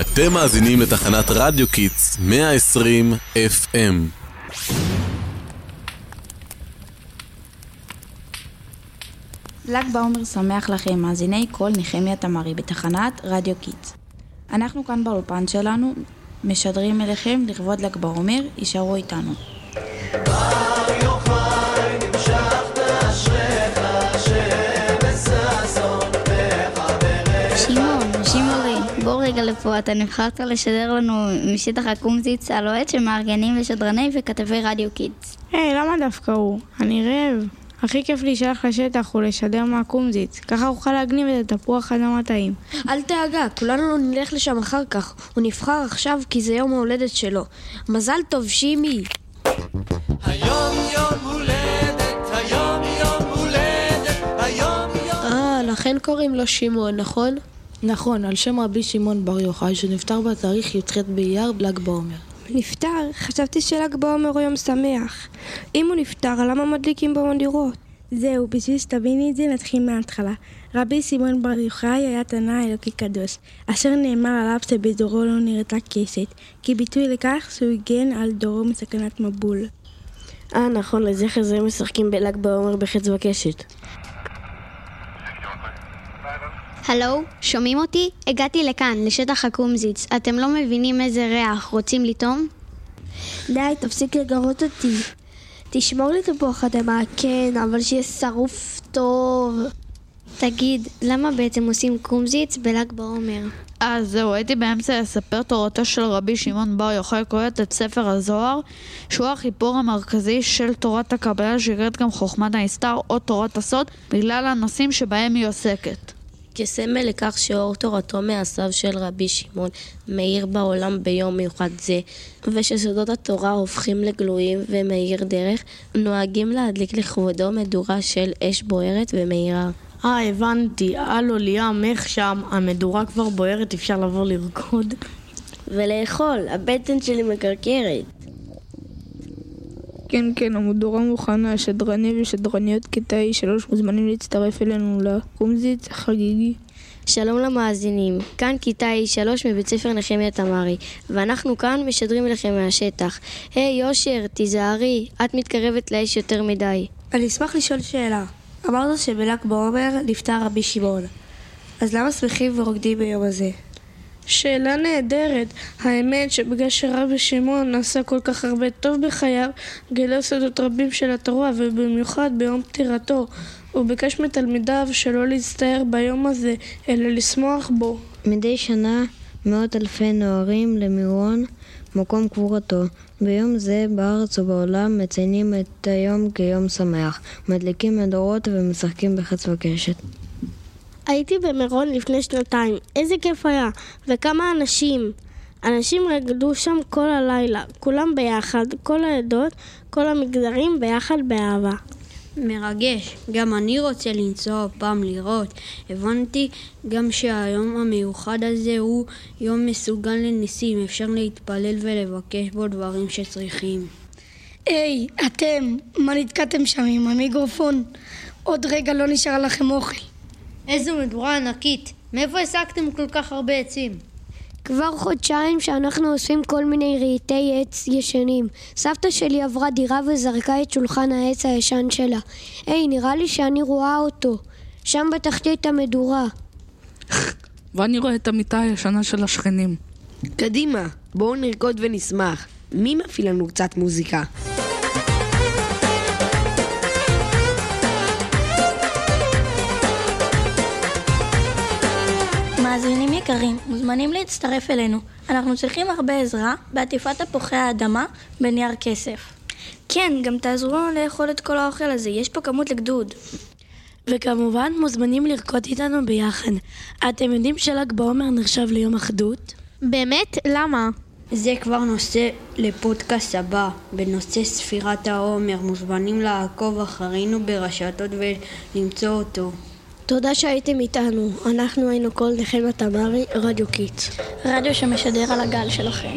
אתם מאזינים לתחנת רדיו קידס 120 FM. ל"ג בעומר שמח לכם, מאזיני קול נחמיה תמרי בתחנת רדיו קידס. אנחנו כאן באולפן שלנו משדרים אליכם לכבוד ל"ג בעומר, הישארו איתנו. שמעון, לפה, אתה נבחרת לשדר לנו משטח הקומזיץ על אוהד שמארגנים ושדרני וכתבי רדיו קידס. היי, למה דווקא הוא? אני רעב. הכי כיף להישלח לשטח ולשדר מהקומזיץ, ככה אוכל להגניב את התפוח אדמה טעים. אל דאגה, כולנו נלך לשם אחר כך. הוא נבחר עכשיו כי זה יום ההולדת שלו. מזל טוב, שימי! היום יום הולדת, היום יום הולדת, היום יום... אה, לכן קוראים לו שמעון, נכון? נכון, על שם רבי שמעון בר יוחאי, שנפטר בתאריך י"ח באייר, ל"ג בעומר. נפטר? חשבתי של"ג בעומר הוא יום שמח. אם הוא נפטר, למה מדליקים בו מדירות? זהו, בשביל שתביני את זה נתחיל מההתחלה. רבי שמעון בר יוחאי היה תנא אלוקי קדוש, אשר נאמר עליו שבדורו לא נראתה קשת, כביטוי לכך שהוא הגן על דורו מסכנת מבול. אה, נכון, לזכר זה משחקים בל"ג בעומר בחץ וקשת. הלו, שומעים אותי? הגעתי לכאן, לשטח הקומזיץ. אתם לא מבינים איזה ריח, רוצים לטעום? די, תפסיק לגרות אותי. תשמור לי תפוח אדמה, כן, אבל שיהיה שרוף טוב. תגיד, למה בעצם עושים קומזיץ בל"ג בעומר? אה, זהו, הייתי באמצע לספר תורתו של רבי שמעון בר יוחאי קוראת את ספר הזוהר, שהוא החיפור המרכזי של תורת הקבלה שנקראת גם חוכמת הנסתר או תורת הסוד, בגלל הנושאים שבהם היא עוסקת. כסמל לכך שאור תורתו מעשיו של רבי שמעון מאיר בעולם ביום מיוחד זה, ושסודות התורה הופכים לגלויים ומאיר דרך, נוהגים להדליק לכבודו מדורה של אש בוערת ומאירה. אה, הבנתי, הלו ליאם, איך שם? המדורה כבר בוערת, אפשר לבוא לרקוד. ולאכול, הבטן שלי מקרקרת. כן, כן, המדורה מוכנה, שדרנים ושדרניות כיתה שלוש מוזמנים להצטרף אלינו לקומזיץ החגיגי. שלום למאזינים, כאן כיתה E3 מבית ספר נחמיה תמרי, ואנחנו כאן משדרים לכם מהשטח. היי hey, יושר, תיזהרי, את מתקרבת לאש יותר מדי. אני אשמח לשאול שאלה. אמרת שבל"ג בעומר נפטר רבי שמעון. אז למה שמחים ורוקדים ביום הזה? שאלה נהדרת. האמת שבגלל שרבי שמעון עשה כל כך הרבה טוב בחייו, גילה סודות רבים של התורה, ובמיוחד ביום פטירתו. הוא ביקש מתלמידיו שלא להצטער ביום הזה, אלא לשמוח בו. מדי שנה מאות אלפי נוערים למירון, מקום קבורתו. ביום זה בארץ ובעולם מציינים את היום כיום שמח, מדליקים מדורות ומשחקים בחץ וקשת. הייתי במירון לפני שנתיים, איזה כיף היה, וכמה אנשים. אנשים רקדו שם כל הלילה, כולם ביחד, כל העדות, כל המגזרים ביחד באהבה. מרגש, גם אני רוצה לנסוע פעם לראות. הבנתי גם שהיום המיוחד הזה הוא יום מסוגל לניסים, אפשר להתפלל ולבקש בו דברים שצריכים. היי, hey, אתם, מה נתקעתם שם עם המיקרופון? עוד רגע לא נשאר לכם אוכל. איזו מדורה ענקית, מאיפה השגתם כל כך הרבה עצים? כבר חודשיים שאנחנו אוספים כל מיני רהיטי עץ ישנים. סבתא שלי עברה דירה וזרקה את שולחן העץ הישן שלה. היי, נראה לי שאני רואה אותו. שם בתחתית המדורה. ואני רואה את המיטה הישנה של השכנים. קדימה, בואו נרקוד ונשמח. מי מפעיל לנו קצת מוזיקה? מוזמנים להצטרף אלינו. אנחנו צריכים הרבה עזרה בעטיפת תפוחי האדמה בנייר כסף. כן, גם תעזרו לנו לאכול את כל האוכל הזה, יש פה כמות לגדוד. וכמובן מוזמנים לרקוד איתנו ביחד. אתם יודעים של"ג בעומר נחשב ליום אחדות? באמת? למה? זה כבר נושא לפודקאסט הבא, בנושא ספירת העומר. מוזמנים לעקוב אחרינו ברשתות ולמצוא אותו. תודה שהייתם איתנו. אנחנו היינו קול נחמיה תמרי, רדיו קידס. רדיו שמשדר על הגל שלכם.